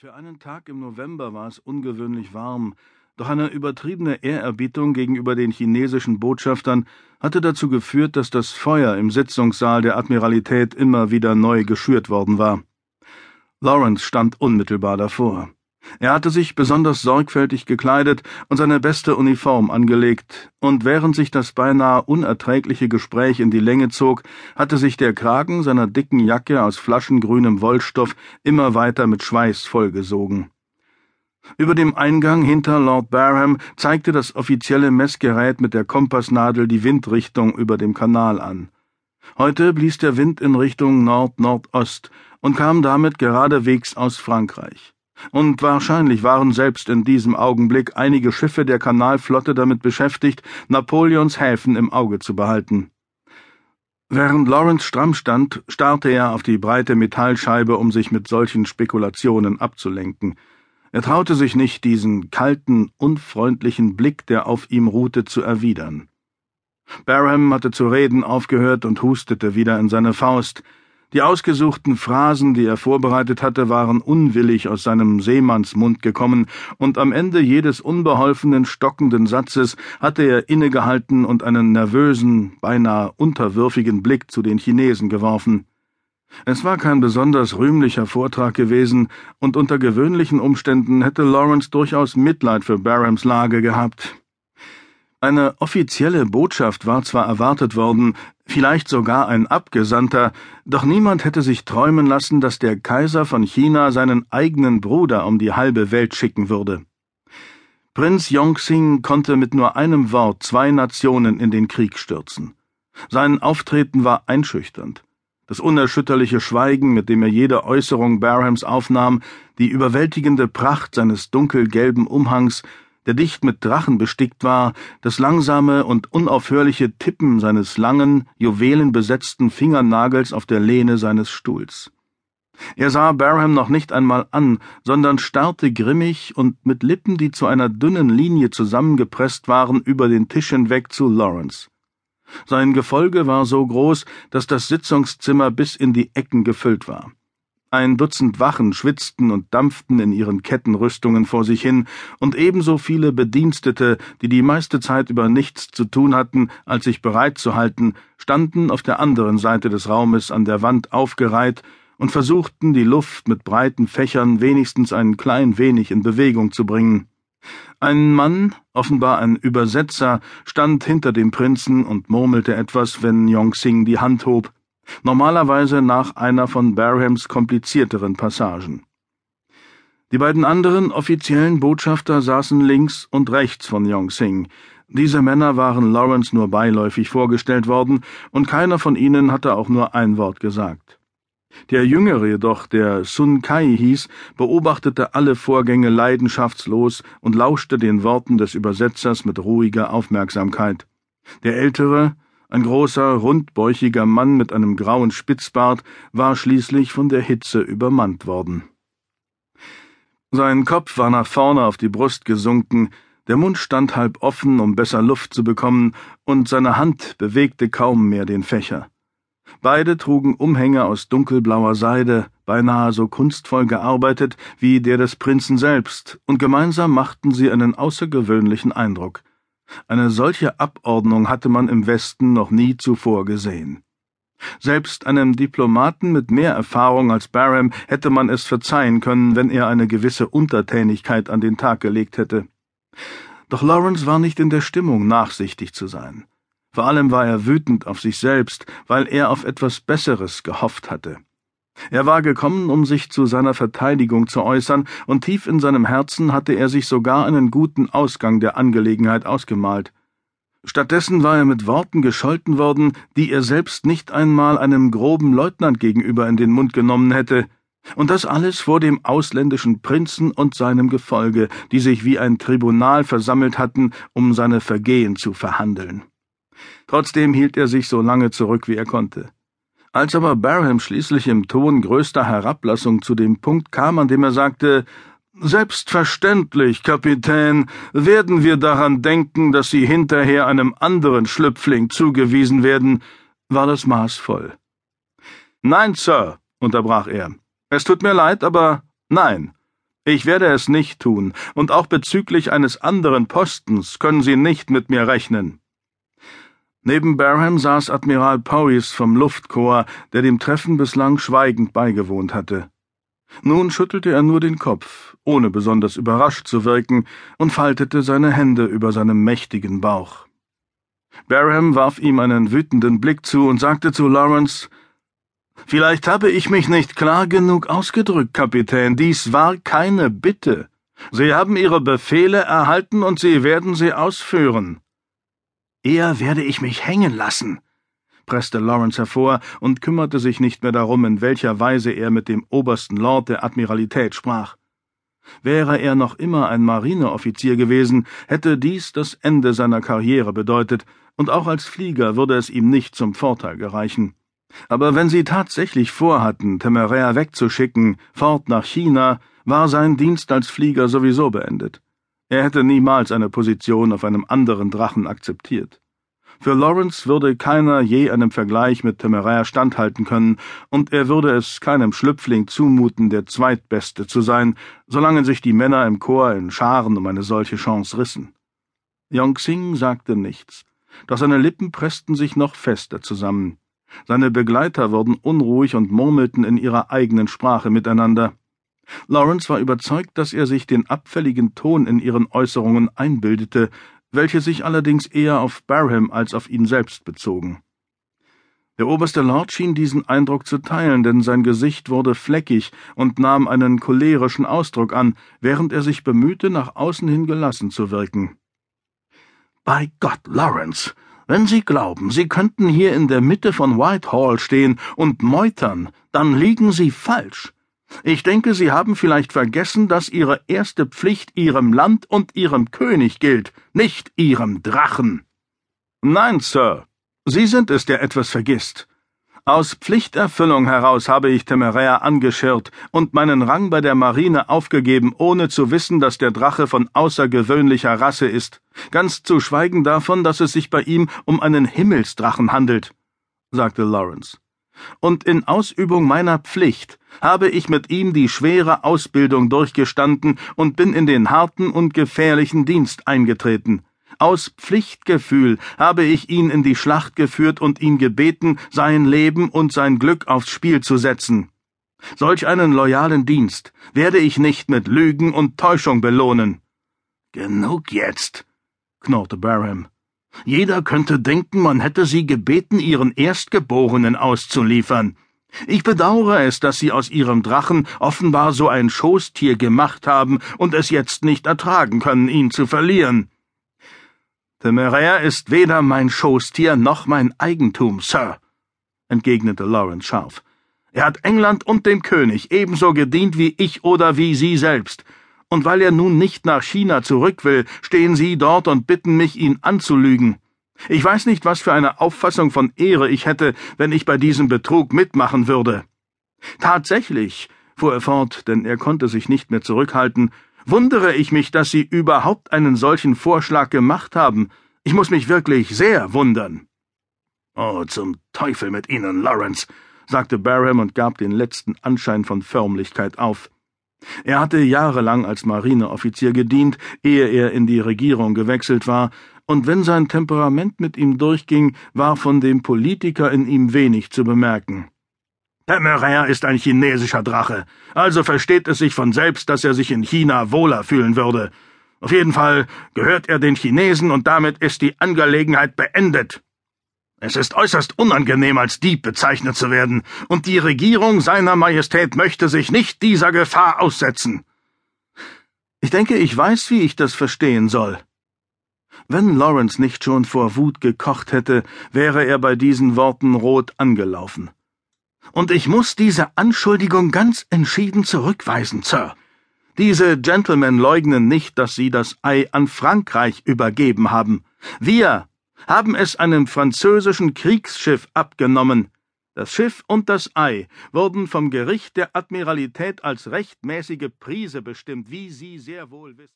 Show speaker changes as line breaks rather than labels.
Für einen Tag im November war es ungewöhnlich warm, doch eine übertriebene Ehrerbietung gegenüber den chinesischen Botschaftern hatte dazu geführt, dass das Feuer im Sitzungssaal der Admiralität immer wieder neu geschürt worden war. Lawrence stand unmittelbar davor. Er hatte sich besonders sorgfältig gekleidet und seine beste Uniform angelegt, und während sich das beinahe unerträgliche Gespräch in die Länge zog, hatte sich der Kragen seiner dicken Jacke aus flaschengrünem Wollstoff immer weiter mit Schweiß vollgesogen. Über dem Eingang hinter Lord Barham zeigte das offizielle Messgerät mit der Kompassnadel die Windrichtung über dem Kanal an. Heute blies der Wind in Richtung Nord-Nordost und kam damit geradewegs aus Frankreich und wahrscheinlich waren selbst in diesem Augenblick einige Schiffe der Kanalflotte damit beschäftigt, Napoleons Häfen im Auge zu behalten. Während Lawrence stramm stand, starrte er auf die breite Metallscheibe, um sich mit solchen Spekulationen abzulenken. Er traute sich nicht, diesen kalten, unfreundlichen Blick, der auf ihm ruhte, zu erwidern. Barham hatte zu reden aufgehört und hustete wieder in seine Faust, die ausgesuchten Phrasen, die er vorbereitet hatte, waren unwillig aus seinem Seemannsmund gekommen, und am Ende jedes unbeholfenen, stockenden Satzes hatte er innegehalten und einen nervösen, beinahe unterwürfigen Blick zu den Chinesen geworfen. Es war kein besonders rühmlicher Vortrag gewesen, und unter gewöhnlichen Umständen hätte Lawrence durchaus Mitleid für Barhams Lage gehabt. Eine offizielle Botschaft war zwar erwartet worden, vielleicht sogar ein Abgesandter, doch niemand hätte sich träumen lassen, dass der Kaiser von China seinen eigenen Bruder um die halbe Welt schicken würde. Prinz Yongxing konnte mit nur einem Wort zwei Nationen in den Krieg stürzen. Sein Auftreten war einschüchternd. Das unerschütterliche Schweigen, mit dem er jede Äußerung Barhams aufnahm, die überwältigende Pracht seines dunkelgelben Umhangs, der dicht mit Drachen bestickt war, das langsame und unaufhörliche Tippen seines langen, juwelenbesetzten Fingernagels auf der Lehne seines Stuhls. Er sah Barham noch nicht einmal an, sondern starrte grimmig und mit Lippen, die zu einer dünnen Linie zusammengepresst waren, über den Tisch hinweg zu Lawrence. Sein Gefolge war so groß, dass das Sitzungszimmer bis in die Ecken gefüllt war. Ein Dutzend Wachen schwitzten und dampften in ihren Kettenrüstungen vor sich hin, und ebenso viele Bedienstete, die die meiste Zeit über nichts zu tun hatten, als sich bereit zu halten, standen auf der anderen Seite des Raumes an der Wand aufgereiht und versuchten, die Luft mit breiten Fächern wenigstens ein klein wenig in Bewegung zu bringen. Ein Mann, offenbar ein Übersetzer, stand hinter dem Prinzen und murmelte etwas, wenn Yong Sing die Hand hob, normalerweise nach einer von Barhams komplizierteren Passagen. Die beiden anderen offiziellen Botschafter saßen links und rechts von Yong Sing. Diese Männer waren Lawrence nur beiläufig vorgestellt worden, und keiner von ihnen hatte auch nur ein Wort gesagt. Der Jüngere jedoch, der Sun Kai hieß, beobachtete alle Vorgänge leidenschaftslos und lauschte den Worten des Übersetzers mit ruhiger Aufmerksamkeit. Der Ältere, ein großer, rundbäuchiger Mann mit einem grauen Spitzbart war schließlich von der Hitze übermannt worden. Sein Kopf war nach vorne auf die Brust gesunken, der Mund stand halb offen, um besser Luft zu bekommen, und seine Hand bewegte kaum mehr den Fächer. Beide trugen Umhänge aus dunkelblauer Seide, beinahe so kunstvoll gearbeitet wie der des Prinzen selbst, und gemeinsam machten sie einen außergewöhnlichen Eindruck. Eine solche Abordnung hatte man im Westen noch nie zuvor gesehen. Selbst einem Diplomaten mit mehr Erfahrung als Barham hätte man es verzeihen können, wenn er eine gewisse Untertänigkeit an den Tag gelegt hätte. Doch Lawrence war nicht in der Stimmung, nachsichtig zu sein. Vor allem war er wütend auf sich selbst, weil er auf etwas Besseres gehofft hatte. Er war gekommen, um sich zu seiner Verteidigung zu äußern, und tief in seinem Herzen hatte er sich sogar einen guten Ausgang der Angelegenheit ausgemalt. Stattdessen war er mit Worten gescholten worden, die er selbst nicht einmal einem groben Leutnant gegenüber in den Mund genommen hätte, und das alles vor dem ausländischen Prinzen und seinem Gefolge, die sich wie ein Tribunal versammelt hatten, um seine Vergehen zu verhandeln. Trotzdem hielt er sich so lange zurück, wie er konnte. Als aber Barham schließlich im Ton größter Herablassung zu dem Punkt kam, an dem er sagte Selbstverständlich, Kapitän, werden wir daran denken, dass Sie hinterher einem anderen Schlüpfling zugewiesen werden, war das Maß voll. Nein, Sir, unterbrach er. Es tut mir leid, aber nein. Ich werde es nicht tun, und auch bezüglich eines anderen Postens können Sie nicht mit mir rechnen. Neben Barham saß Admiral Powys vom Luftkorps, der dem Treffen bislang schweigend beigewohnt hatte. Nun schüttelte er nur den Kopf, ohne besonders überrascht zu wirken, und faltete seine Hände über seinem mächtigen Bauch. Barham warf ihm einen wütenden Blick zu und sagte zu Lawrence Vielleicht habe ich mich nicht klar genug ausgedrückt, Kapitän. Dies war keine Bitte. Sie haben Ihre Befehle erhalten und Sie werden sie ausführen.
Eher werde ich mich hängen lassen, presste Lawrence hervor und kümmerte sich nicht mehr darum, in welcher Weise er mit dem obersten Lord der Admiralität sprach. Wäre er noch immer ein Marineoffizier gewesen, hätte dies das Ende seiner Karriere bedeutet, und auch als Flieger würde es ihm nicht zum Vorteil gereichen. Aber wenn sie tatsächlich vorhatten, Temeraire wegzuschicken, fort nach China, war sein Dienst als Flieger sowieso beendet. Er hätte niemals eine Position auf einem anderen Drachen akzeptiert. Für Lawrence würde keiner je einem Vergleich mit Temeraire standhalten können, und er würde es keinem Schlüpfling zumuten, der Zweitbeste zu sein, solange sich die Männer im Chor in Scharen um eine solche Chance rissen. Yongxing sagte nichts, doch seine Lippen pressten sich noch fester zusammen. Seine Begleiter wurden unruhig und murmelten in ihrer eigenen Sprache miteinander. Lawrence war überzeugt, dass er sich den abfälligen Ton in ihren Äußerungen einbildete, welche sich allerdings eher auf Barham als auf ihn selbst bezogen. Der oberste Lord schien diesen Eindruck zu teilen, denn sein Gesicht wurde fleckig und nahm einen cholerischen Ausdruck an, während er sich bemühte, nach außen hin gelassen zu wirken.
Bei Gott, Lawrence, wenn Sie glauben, Sie könnten hier in der Mitte von Whitehall stehen und meutern, dann liegen Sie falsch. Ich denke, Sie haben vielleicht vergessen, dass Ihre erste Pflicht Ihrem Land und Ihrem König gilt, nicht Ihrem Drachen.
Nein, Sir, Sie sind es, der etwas vergisst. Aus Pflichterfüllung heraus habe ich Temeraire angeschirrt und meinen Rang bei der Marine aufgegeben, ohne zu wissen, dass der Drache von außergewöhnlicher Rasse ist, ganz zu schweigen davon, dass es sich bei ihm um einen Himmelsdrachen handelt, sagte Lawrence. Und in Ausübung meiner Pflicht habe ich mit ihm die schwere Ausbildung durchgestanden und bin in den harten und gefährlichen Dienst eingetreten. Aus Pflichtgefühl habe ich ihn in die Schlacht geführt und ihn gebeten, sein Leben und sein Glück aufs Spiel zu setzen. Solch einen loyalen Dienst werde ich nicht mit Lügen und Täuschung belohnen.
Genug jetzt, knurrte Barham. Jeder könnte denken, man hätte sie gebeten, ihren Erstgeborenen auszuliefern. Ich bedauere es, dass Sie aus Ihrem Drachen offenbar so ein Schoßtier gemacht haben und es jetzt nicht ertragen können, ihn zu verlieren.
Temeraire ist weder mein Schoßtier noch mein Eigentum, Sir, entgegnete Lawrence scharf. Er hat England und dem König ebenso gedient wie ich oder wie Sie selbst, und weil er nun nicht nach China zurück will, stehen Sie dort und bitten mich, ihn anzulügen. Ich weiß nicht, was für eine Auffassung von Ehre ich hätte, wenn ich bei diesem Betrug mitmachen würde. Tatsächlich, fuhr er fort, denn er konnte sich nicht mehr zurückhalten, wundere ich mich, dass Sie überhaupt einen solchen Vorschlag gemacht haben. Ich muss mich wirklich sehr wundern.
Oh, zum Teufel mit Ihnen, Lawrence, sagte Barham und gab den letzten Anschein von Förmlichkeit auf.
Er hatte jahrelang als Marineoffizier gedient, ehe er in die Regierung gewechselt war, und wenn sein Temperament mit ihm durchging, war von dem Politiker in ihm wenig zu bemerken.
Temeraire ist ein chinesischer Drache, also versteht es sich von selbst, dass er sich in China wohler fühlen würde. Auf jeden Fall gehört er den Chinesen und damit ist die Angelegenheit beendet. Es ist äußerst unangenehm, als Dieb bezeichnet zu werden, und die Regierung seiner Majestät möchte sich nicht dieser Gefahr aussetzen.
Ich denke, ich weiß, wie ich das verstehen soll. Wenn Lawrence nicht schon vor Wut gekocht hätte, wäre er bei diesen Worten rot angelaufen.
Und ich muss diese Anschuldigung ganz entschieden zurückweisen, Sir.
Diese Gentlemen leugnen nicht, dass sie das Ei an Frankreich übergeben haben. Wir haben es einem französischen Kriegsschiff abgenommen. Das Schiff und das Ei wurden vom Gericht der Admiralität als rechtmäßige Prise bestimmt, wie Sie sehr wohl wissen.